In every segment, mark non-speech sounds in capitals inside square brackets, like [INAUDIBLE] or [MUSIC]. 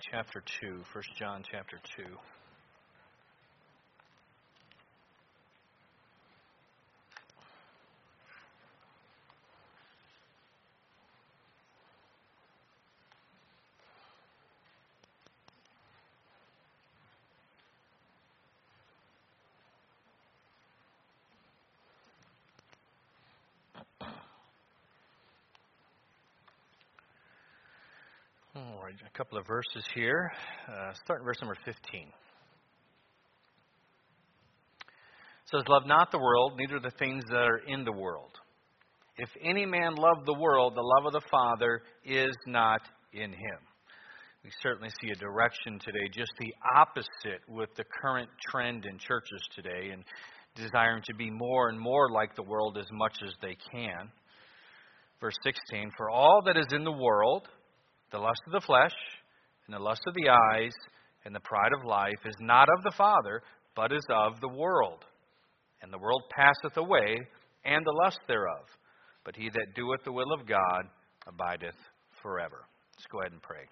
chapter 2, 1 John chapter 2. A couple of verses here. Uh, starting verse number 15. It says, Love not the world, neither the things that are in the world. If any man love the world, the love of the Father is not in him. We certainly see a direction today, just the opposite with the current trend in churches today, and desiring to be more and more like the world as much as they can. Verse 16 For all that is in the world, the lust of the flesh, and the lust of the eyes, and the pride of life is not of the Father, but is of the world. And the world passeth away, and the lust thereof. But he that doeth the will of God abideth forever. Let's go ahead and pray.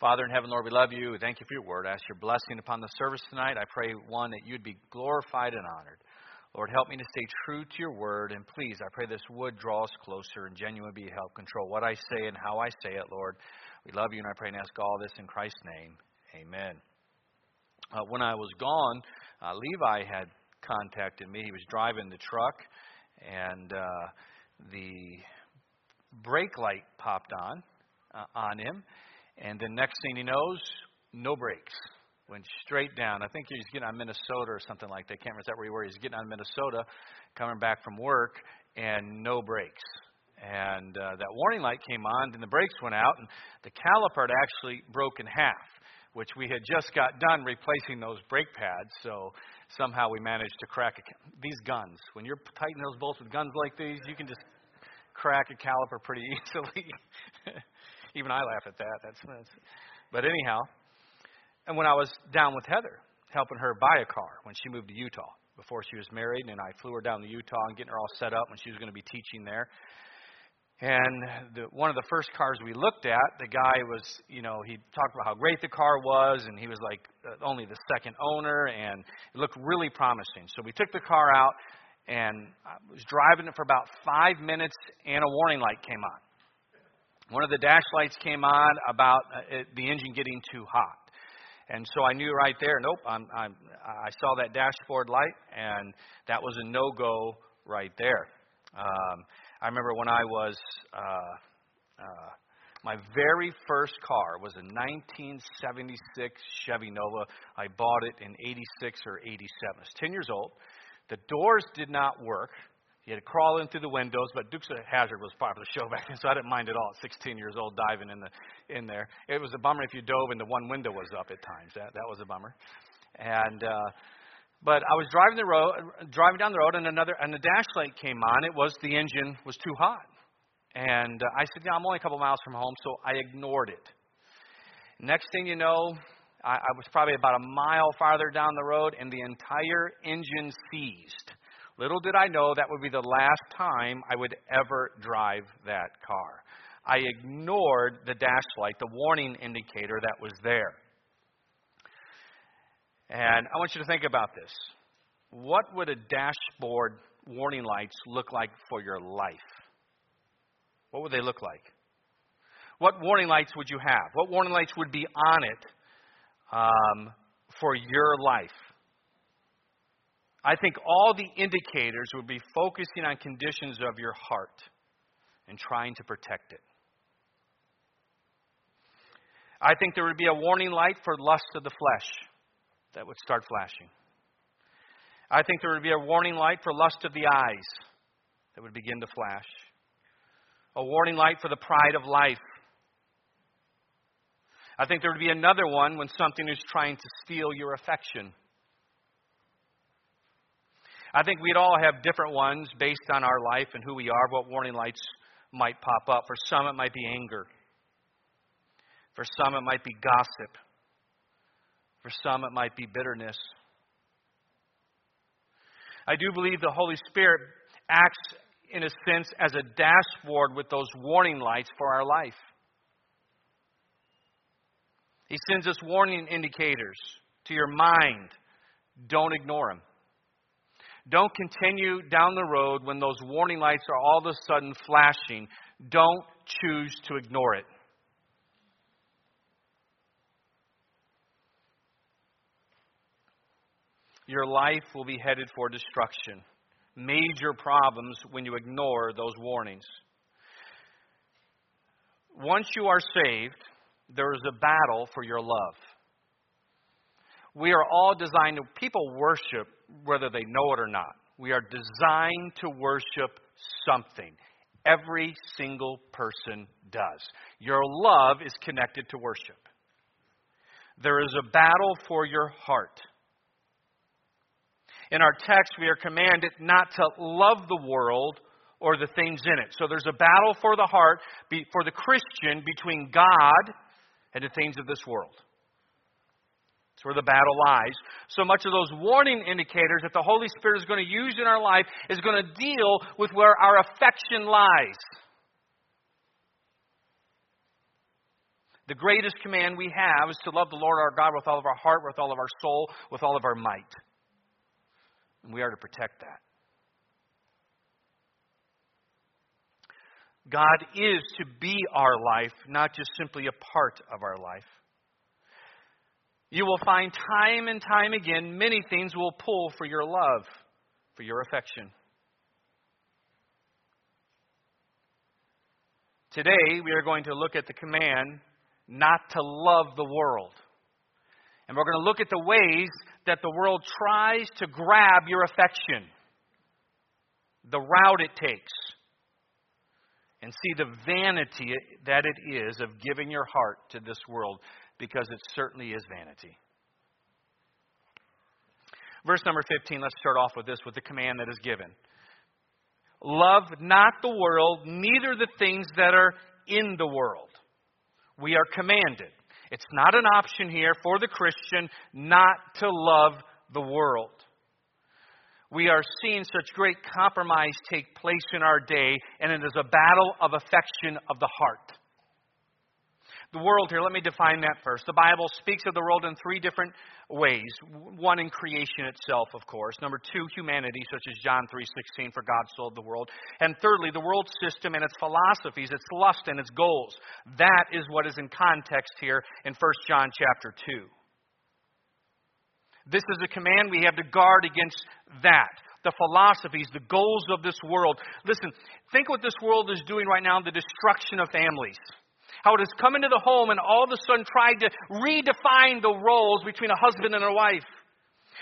Father in heaven, Lord, we love you. Thank you for your word. I ask your blessing upon the service tonight. I pray, one, that you'd be glorified and honored. Lord, help me to stay true to your word. And please, I pray this would draw us closer and genuinely be help control what I say and how I say it, Lord. We love you, and I pray and ask all this in Christ's name. Amen. Uh, when I was gone, uh, Levi had contacted me. He was driving the truck, and uh, the brake light popped on uh, on him. And the next thing he knows, no brakes went straight down. I think he was getting on Minnesota or something like that. I can't remember where he was. He's getting on Minnesota, coming back from work, and no brakes. And uh, that warning light came on, and the brakes went out, and the caliper had actually broke in half, which we had just got done replacing those brake pads. So somehow we managed to crack a, these guns. When you're tightening those bolts with guns like these, you can just crack a caliper pretty [LAUGHS] easily. [LAUGHS] Even I laugh at that. That's, that's but anyhow, and when I was down with Heather, helping her buy a car when she moved to Utah before she was married, and I flew her down to Utah and getting her all set up when she was going to be teaching there. And the, one of the first cars we looked at, the guy was, you know, he talked about how great the car was, and he was like only the second owner, and it looked really promising. So we took the car out, and I was driving it for about five minutes, and a warning light came on. One of the dash lights came on about uh, it, the engine getting too hot. And so I knew right there, nope, I'm, I'm, I saw that dashboard light, and that was a no go right there. Um, I remember when I was, uh, uh, my very first car was a 1976 Chevy Nova. I bought it in 86 or 87. I was 10 years old. The doors did not work. He had to crawl in through the windows, but Dukes of Hazzard was of the show [LAUGHS] back then, so I didn't mind at all. At 16 years old, diving in the in there. It was a bummer if you dove and the one window was up at times. That that was a bummer. And uh, but I was driving the road, driving down the road, and another and the dash light came on. It was the engine was too hot, and uh, I said, "Yeah, I'm only a couple miles from home," so I ignored it. Next thing you know, I, I was probably about a mile farther down the road, and the entire engine seized Little did I know that would be the last time I would ever drive that car. I ignored the dash light, the warning indicator that was there. And I want you to think about this. What would a dashboard warning lights look like for your life? What would they look like? What warning lights would you have? What warning lights would be on it um, for your life? I think all the indicators would be focusing on conditions of your heart and trying to protect it. I think there would be a warning light for lust of the flesh that would start flashing. I think there would be a warning light for lust of the eyes that would begin to flash. A warning light for the pride of life. I think there would be another one when something is trying to steal your affection. I think we'd all have different ones based on our life and who we are, what warning lights might pop up. For some, it might be anger. For some, it might be gossip. For some, it might be bitterness. I do believe the Holy Spirit acts, in a sense, as a dashboard with those warning lights for our life. He sends us warning indicators to your mind. Don't ignore them. Don't continue down the road when those warning lights are all of a sudden flashing. Don't choose to ignore it. Your life will be headed for destruction. Major problems when you ignore those warnings. Once you are saved, there is a battle for your love. We are all designed to, people worship whether they know it or not. We are designed to worship something. Every single person does. Your love is connected to worship. There is a battle for your heart. In our text, we are commanded not to love the world or the things in it. So there's a battle for the heart, for the Christian, between God and the things of this world. Where the battle lies. So much of those warning indicators that the Holy Spirit is going to use in our life is going to deal with where our affection lies. The greatest command we have is to love the Lord our God with all of our heart, with all of our soul, with all of our might. And we are to protect that. God is to be our life, not just simply a part of our life. You will find time and time again many things will pull for your love, for your affection. Today, we are going to look at the command not to love the world. And we're going to look at the ways that the world tries to grab your affection, the route it takes, and see the vanity that it is of giving your heart to this world, because it certainly is vanity. Verse number 15, let's start off with this, with the command that is given. Love not the world, neither the things that are in the world. We are commanded. It's not an option here for the Christian not to love the world. We are seeing such great compromise take place in our day, and it is a battle of affection of the heart. The world here, let me define that first. The Bible speaks of the world in three different ways. One in creation itself, of course. Number two, humanity, such as John 3:16, for God so loved the world. And thirdly, the world system and its philosophies, its lust and its goals. That is what is in context here in 1 John chapter 2. This is a command we have to guard against that the philosophies, the goals of this world. Listen, think what this world is doing right now the destruction of families how it has come into the home and all of a sudden tried to redefine the roles between a husband and a wife.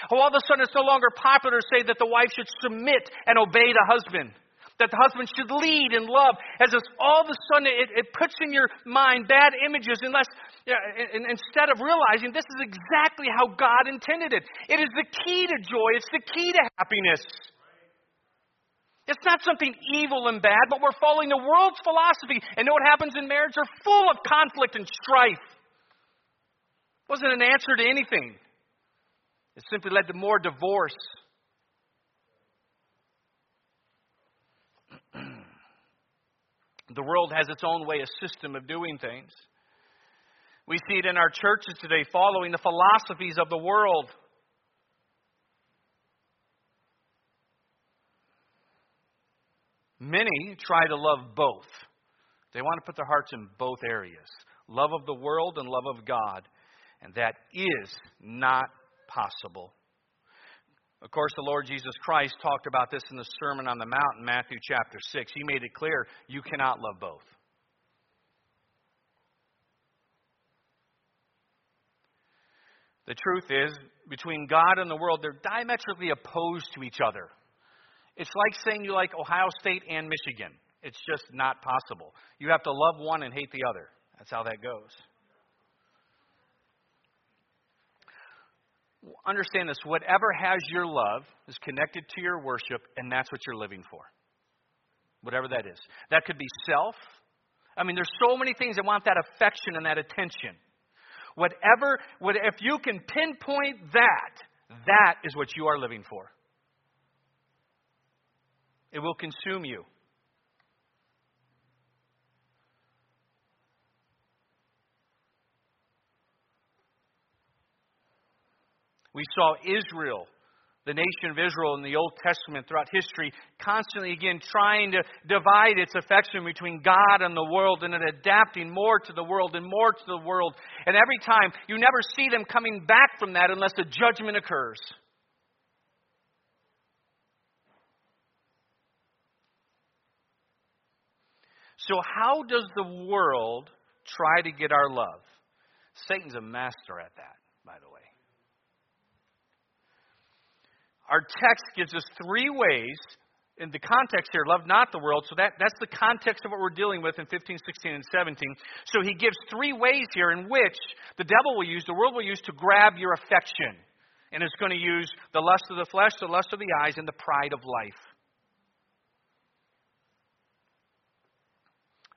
How all of a sudden it's no longer popular to say that the wife should submit and obey the husband. That the husband should lead and love, as if all of a sudden it, it puts in your mind bad images, unless you know, instead of realizing this is exactly how God intended it. It is the key to joy. It's the key to happiness. It's not something evil and bad, but we're following the world's philosophy. And know what happens in marriage? They're full of conflict and strife. It wasn't an answer to anything. It simply led to more divorce. [CLEARS THROAT] the world has its own way, a system of doing things. We see it in our churches today, following the philosophies of the world. Many try to love both. They want to put their hearts in both areas love of the world and love of God. And that is not possible. Of course, the Lord Jesus Christ talked about this in the Sermon on the Mount in Matthew chapter 6. He made it clear you cannot love both. The truth is, between God and the world, they're diametrically opposed to each other. It's like saying you like Ohio State and Michigan. It's just not possible. You have to love one and hate the other. That's how that goes. Understand this whatever has your love is connected to your worship, and that's what you're living for. Whatever that is. That could be self. I mean, there's so many things that want that affection and that attention. Whatever, what, if you can pinpoint that, that is what you are living for. It will consume you. We saw Israel, the nation of Israel in the Old Testament throughout history, constantly again trying to divide its affection between God and the world and adapting more to the world and more to the world. And every time, you never see them coming back from that unless a judgment occurs. So, how does the world try to get our love? Satan's a master at that, by the way. Our text gives us three ways in the context here love not the world so that, that's the context of what we're dealing with in 15 16 and 17 so he gives three ways here in which the devil will use the world will use to grab your affection and it's going to use the lust of the flesh the lust of the eyes and the pride of life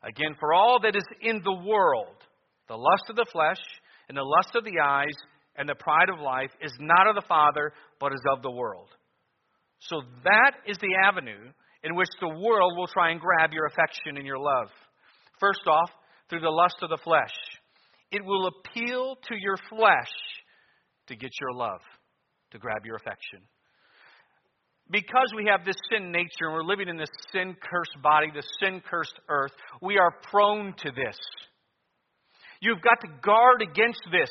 Again, for all that is in the world, the lust of the flesh and the lust of the eyes and the pride of life is not of the Father, but is of the world. So that is the avenue in which the world will try and grab your affection and your love. First off, through the lust of the flesh. It will appeal to your flesh to get your love, to grab your affection because we have this sin nature and we're living in this sin cursed body, this sin cursed earth, we are prone to this. You've got to guard against this.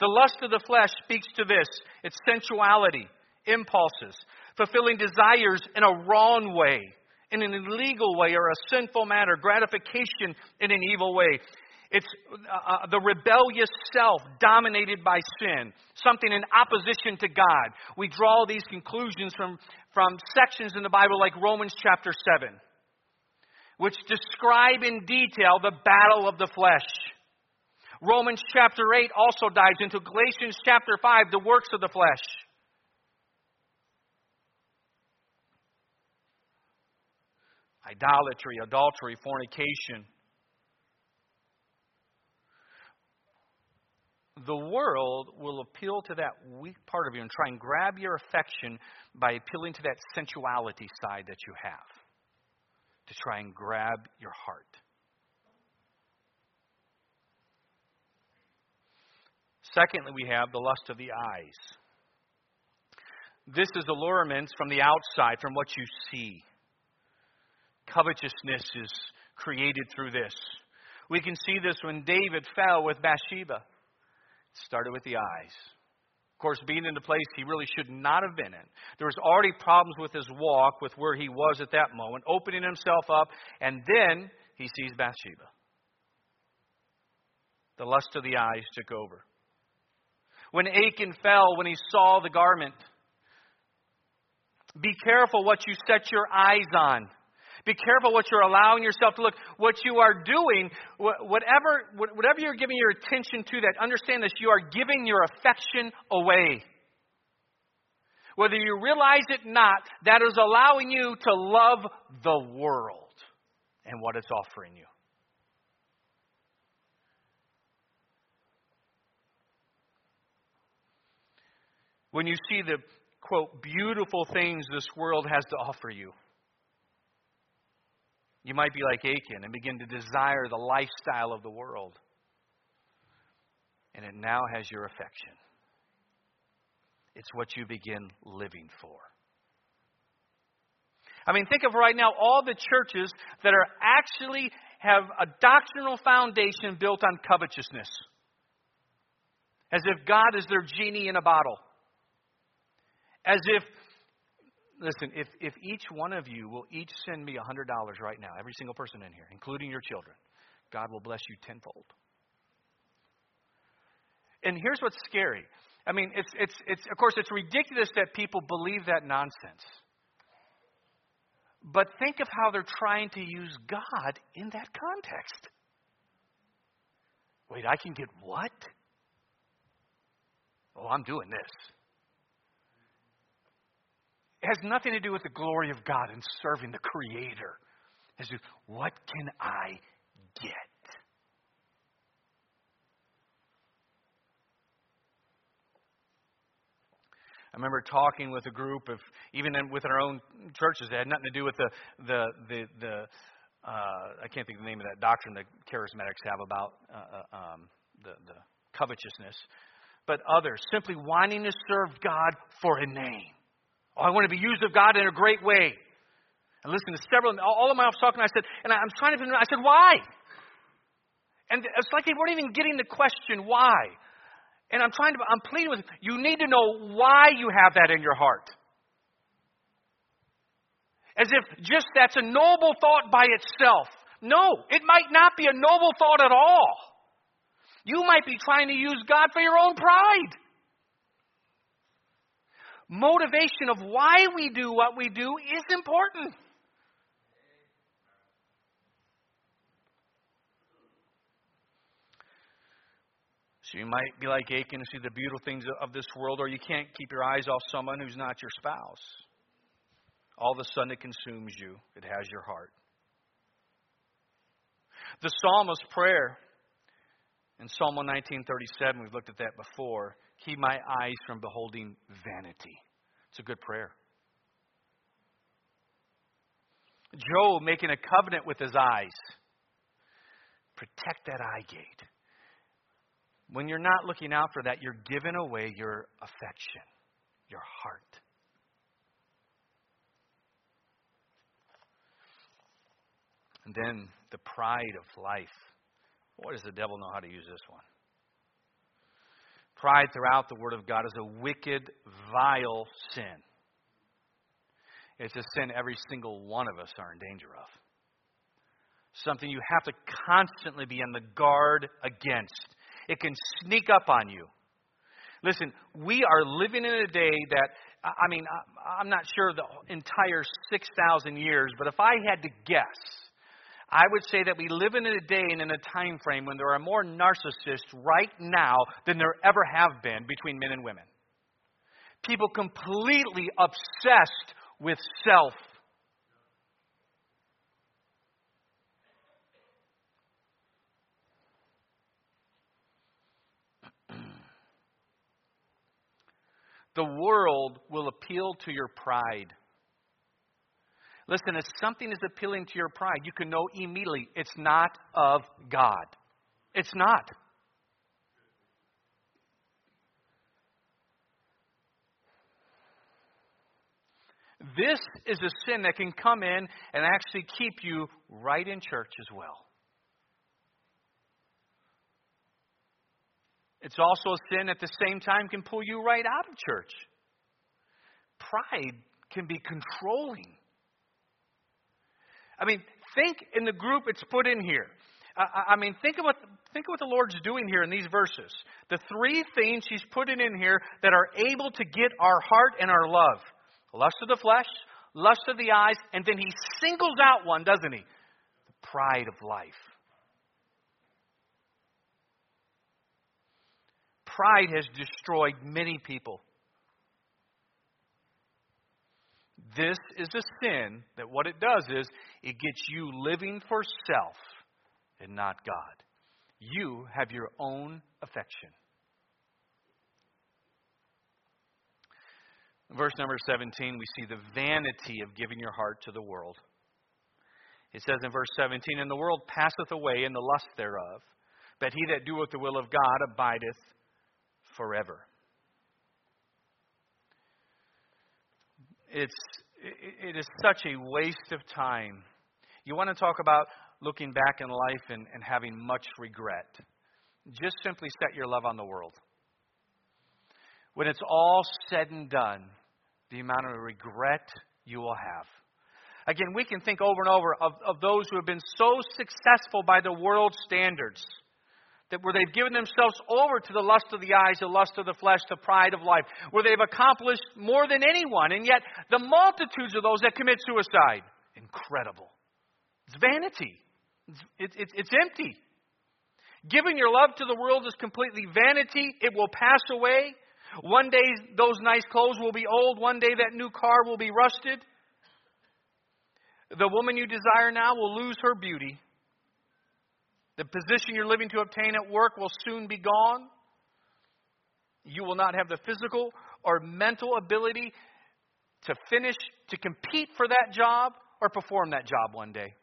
The lust of the flesh speaks to this it's sensuality, impulses, fulfilling desires in a wrong way, in an illegal way, or a sinful manner, gratification in an evil way. It's uh, uh, the rebellious self dominated by sin, something in opposition to God. We draw these conclusions from, from sections in the Bible like Romans chapter 7, which describe in detail the battle of the flesh. Romans chapter 8 also dives into Galatians chapter 5, the works of the flesh. Idolatry, adultery, fornication the world will appeal to that weak part of you and try and grab your affection by appealing to that sensuality side that you have to try and grab your heart. Secondly, we have the lust of the eyes. This is allurements from the outside, from what you see. Covetousness is created through this. We can see this when David fell with Bathsheba started with the eyes. Of course, being in the place he really should not have been in. There was already problems with his walk, with where he was at that moment, opening himself up, and then he sees Bathsheba. The lust of the eyes took over. When Achan fell, when he saw the garment, be careful what you set your eyes on. Be careful what you're allowing yourself to look. What you are doing, whatever, whatever you're giving your attention to, that understand this, you are giving your affection away. Whether you realize it not, that is allowing you to love the world and what it's offering you. When you see the, quote, beautiful things this world has to offer you, you might be like Achan and begin to desire the lifestyle of the world. And it now has your affection. It's what you begin living for. I mean, think of right now all the churches that are actually have a doctrinal foundation built on covetousness. As if God is their genie in a bottle. As if listen, if, if each one of you will each send me $100 right now, every single person in here, including your children, God will bless you tenfold. And here's what's scary. I mean, it's, it's, it's, of course, it's ridiculous that people believe that nonsense. But think of how they're trying to use God in that context. Wait, I can get what? Oh, I'm doing this. Has nothing to do with the glory of God and serving the Creator. It's just, what can I get? I remember talking with a group of, even with our own churches, it had nothing to do with the, the, the, the uh, I can't think of the name of that doctrine that charismatics have about uh, uh um, the, the covetousness. but others, simply wanting to serve God for a name. Oh, I want to be used of God in a great way. And listen to several, all of my office talking, I said, and I'm trying to, I said, why? And it's like they weren't even getting the question, why? And I'm trying to, I'm pleading with you, you need to know why you have that in your heart. As if just that's a noble thought by itself. No, it might not be a noble thought at all. You might be trying to use God for your own pride. Motivation of why we do what we do is important. So you might be like Achan and see the beautiful things of this world, or you can't keep your eyes off someone who's not your spouse. All of a sudden it consumes you, it has your heart. The psalmist's prayer in Psalm 1937, we've looked at that before. Keep my eyes from beholding vanity. It's a good prayer. Job making a covenant with his eyes. Protect that eye gate. When you're not looking out for that, you're giving away your affection, your heart. And then the pride of life. What does the devil know how to use this one. Pride throughout the Word of God is a wicked, vile sin. It's a sin every single one of us are in danger of. Something you have to constantly be on the guard against. It can sneak up on you. Listen, we are living in a day that, I mean, I'm not sure the entire 6,000 years, but if I had to guess, I would say that we live in a day and in a time frame when there are more narcissists right now than there ever have been between men and women. People completely obsessed with self. [CLEARS THROAT] the world will appeal to your pride. Listen, if something is appealing to your pride, you can know immediately it's not of God. It's not. This is a sin that can come in and actually keep you right in church as well. It's also a sin at the same time can pull you right out of church. Pride can be controlling. I mean, think in the group it's put in here. I, I mean, think of what think of what the Lord's doing here in these verses. The three things He's putting in here that are able to get our heart and our love: lust of the flesh, lust of the eyes, and then He singles out one, doesn't He? The pride of life. Pride has destroyed many people. This is a sin that what it does is it gets you living for self and not God. You have your own affection. verse number 17, we see the vanity of giving your heart to the world. It says in verse 17, And the world passeth away, in the lust thereof, but he that doeth the will of God abideth forever. It's it is such a waste of time. You want to talk about looking back in life and, and having much regret. Just simply set your love on the world. When it's all said and done, the amount of regret you will have. Again, we can think over and over of, of those who have been so successful by the world's standards that where they've given themselves over to the lust of the eyes, the lust of the flesh, the pride of life, where they've accomplished more than anyone, and yet the multitudes of those that commit suicide, incredible. It's vanity. It's, it, it, it's empty. Giving your love to the world is completely vanity. It will pass away. One day those nice clothes will be old. One day that new car will be rusted. The woman you desire now will lose her beauty. The position you're living to obtain at work will soon be gone. You will not have the physical or mental ability to finish, to compete for that job or perform that job one day.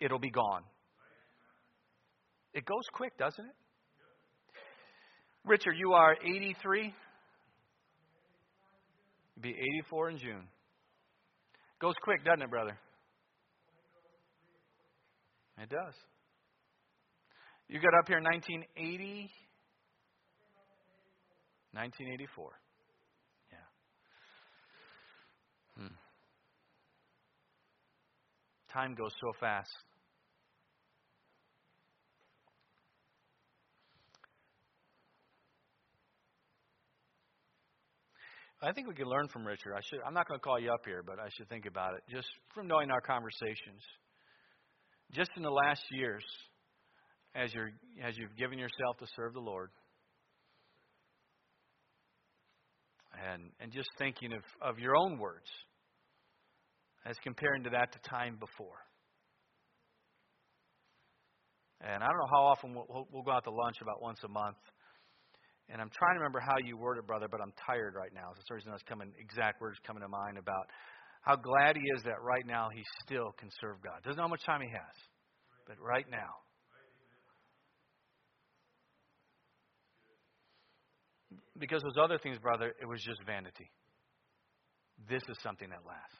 It'll be gone. It goes quick, doesn't it? Richard, you are 83? You'll be 84 in June. Goes quick, doesn't it, brother? It does. You got up here in 1980? 1984. Yeah. Hmm. Time goes so fast. I think we can learn from Richard. I should, I'm not going to call you up here, but I should think about it. Just from knowing our conversations. Just in the last years, as, you're, as you've given yourself to serve the Lord, and, and just thinking of, of your own words as comparing to that to time before. And I don't know how often we'll, we'll go out to lunch about once a month. And I'm trying to remember how you worded, brother, but I'm tired right now. So the reason that's coming, exact words coming to mind about how glad he is that right now he still can serve God. Doesn't know how much time he has, but right now. Because those other things, brother, it was just vanity. This is something that lasts.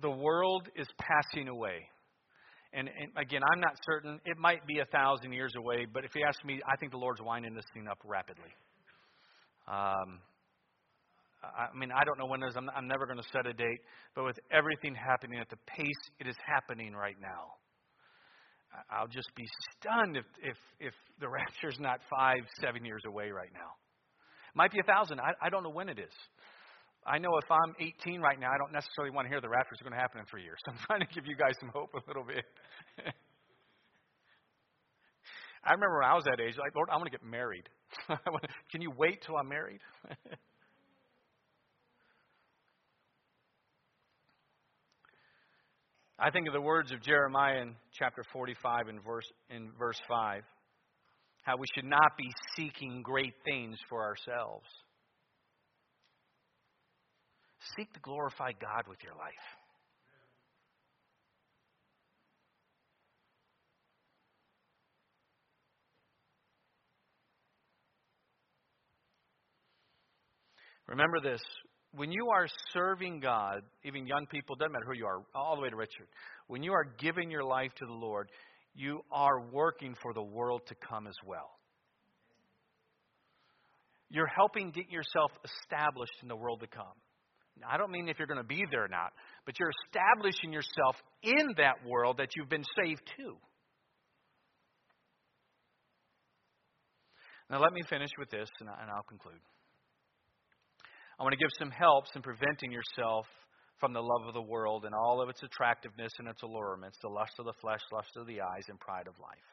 The world is passing away. And, and, again, I'm not certain. It might be a thousand years away, but if you ask me, I think the Lord's winding this thing up rapidly. Um, I, mean, I don't know when it is. I'm, I'm never going to set a date, but with everything happening at the pace it is happening right now, I'll just be stunned if if if the [LAUGHS] rapture's not five, seven years away right now. Might be a thousand. I, I don't know when it is. I know if I'm 18 right now, I don't necessarily want to hear the rapture's going to happen in three years. So [LAUGHS] I'm trying to give you guys some hope a little bit. [LAUGHS] I remember when I was that age, like, Lord, I want to get married. Can you wait till I'm married? I think of the words of Jeremiah in chapter 45 in verse, in verse 5, how we should not be seeking great things for ourselves. Seek to glorify God with your life. Remember this when you are serving God, even young people, doesn't matter who you are, all the way to Richard, when you are giving your life to the Lord, you are working for the world to come as well. You're helping get yourself established in the world to come. I don't mean if you're going to be there or not, but you're establishing yourself in that world that you've been saved to. Now, let me finish with this, and I'll conclude. I want to give some helps in preventing yourself from the love of the world and all of its attractiveness and its allurements, the lust of the flesh, lust of the eyes, and pride of life.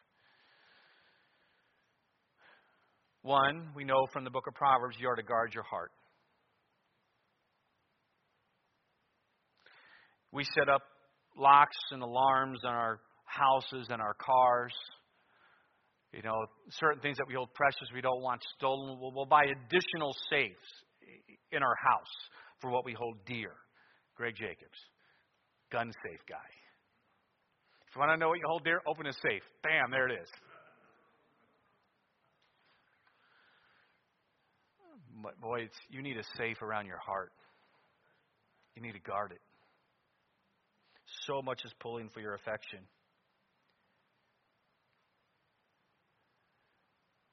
One, we know from the book of Proverbs, you are to guard your heart. We set up locks and alarms on our houses and our cars. You know, certain things that we hold precious we don't want stolen. We'll, we'll buy additional safes in our house for what we hold dear. Greg Jacobs, gun safe guy. If you want to know what you hold dear, open a safe. Bam, there it is. But boy, you need a safe around your heart. You need to guard it. So much is pulling for your affection.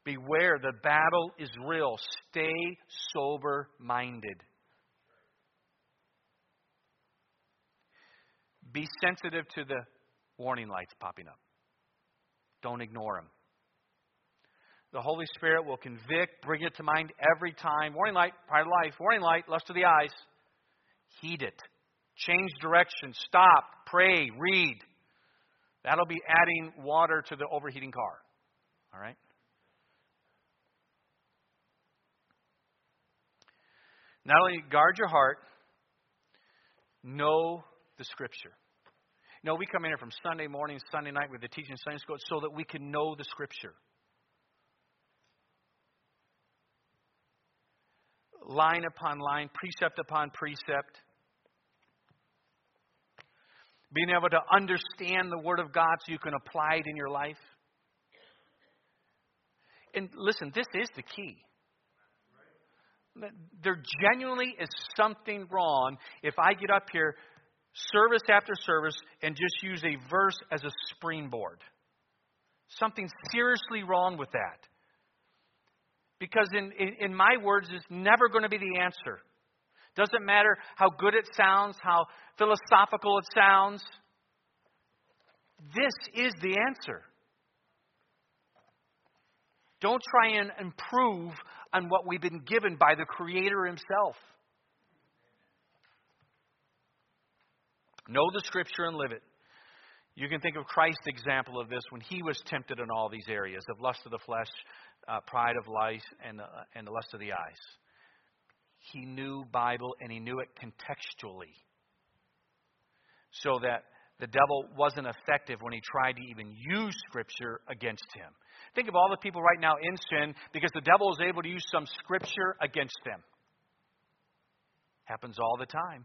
Beware, the battle is real. Stay sober minded. Be sensitive to the warning lights popping up. Don't ignore them. The Holy Spirit will convict, bring it to mind every time. Warning light, pride of life. Warning light, lust of the eyes. Heed it. Change direction. Stop. Pray. Read. That'll be adding water to the overheating car. All right? Not only guard your heart, know the Scripture. You know, we come in here from Sunday morning, Sunday night with the teaching Sunday school so that we can know the Scripture. Line upon line, precept upon precept. being able to understand the Word of God so you can apply it in your life. And listen, this is the key. There genuinely is something wrong if I get up here service after service and just use a verse as a springboard. Something seriously wrong with that. Because, in, in, in my words, it's never going to be the answer. Doesn't matter how good it sounds, how philosophical it sounds. This is the answer. Don't try and improve on what we've been given by the Creator Himself. Know the Scripture and live it. You can think of Christ's example of this when he was tempted in all these areas of lust of the flesh, uh, pride of life, and, uh, and the lust of the eyes. He knew Bible and he knew it contextually so that the devil wasn't effective when he tried to even use Scripture against him. Think of all the people right now in sin because the devil is able to use some Scripture against them. Happens all the time.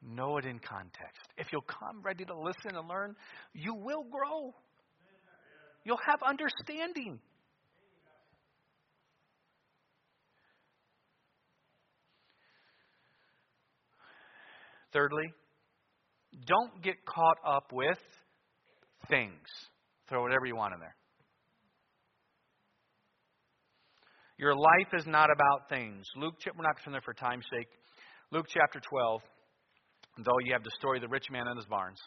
Know it in context. If you'll come ready to listen and learn, you will grow. You'll have understanding. Thirdly, don't get caught up with things. Throw whatever you want in there. Your life is not about things. Luke, we're not going there for time's sake. Luke chapter 12, though you have the story of the rich man and his barns.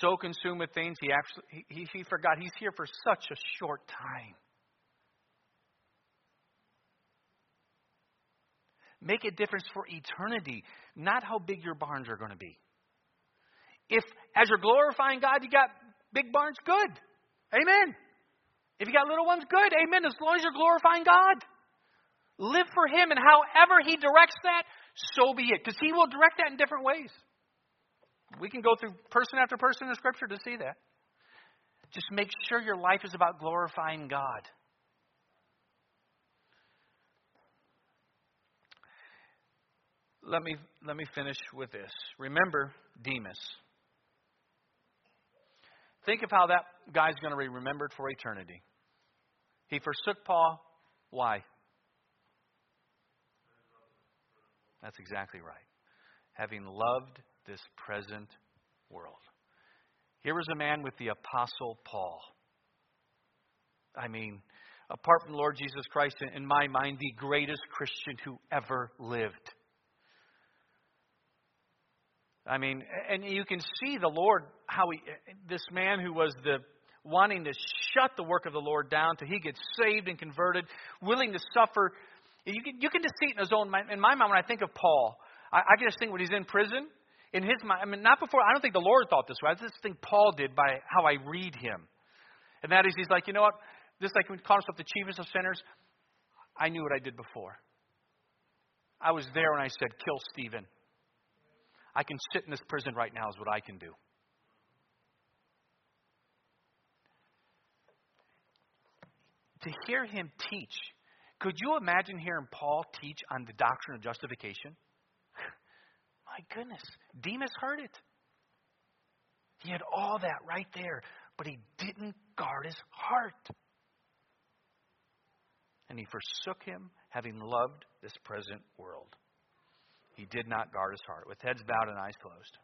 So consumed with things, he actually he, he forgot he's here for such a short time. Make a difference for eternity, not how big your barns are going to be. If, as you're glorifying God, you got big barns, good. Amen. If you got little ones, good. Amen. As long as you're glorifying God. Live for Him, and however He directs that, so be it. Because He will direct that in different ways. We can go through person after person in the Scripture to see that. Just make sure your life is about glorifying God. let me, let me finish with this. Remember Demas. Think of how that guy's going to be remembered for eternity. He forsook Paul. Why? That's exactly right. Having loved this present world. Here was a man with the Apostle Paul. I mean, apart from Lord Jesus Christ, in my mind, the greatest Christian who ever lived. I mean, and you can see the Lord, how he, this man who was the wanting to shut the work of the Lord down till he gets saved and converted, willing to suffer. You can, you can just see it in his own mind. In my mind, when I think of Paul, I, I can just think when he's in prison, in his mind, I mean, not before, I don't think the Lord thought this way. I just think Paul did by how I read him. And that is, he's like, you know what? Just like when he calls himself the chiefest of sinners, I knew what I did before. I was there when I said, kill Stephen. I can sit in this prison right now, is what I can do. To hear him teach, could you imagine hearing Paul teach on the doctrine of justification? [LAUGHS] My goodness, Demas heard it. He had all that right there, but he didn't guard his heart. And he forsook him, having loved this present world. He did not guard his heart. With heads bowed and eyes closed.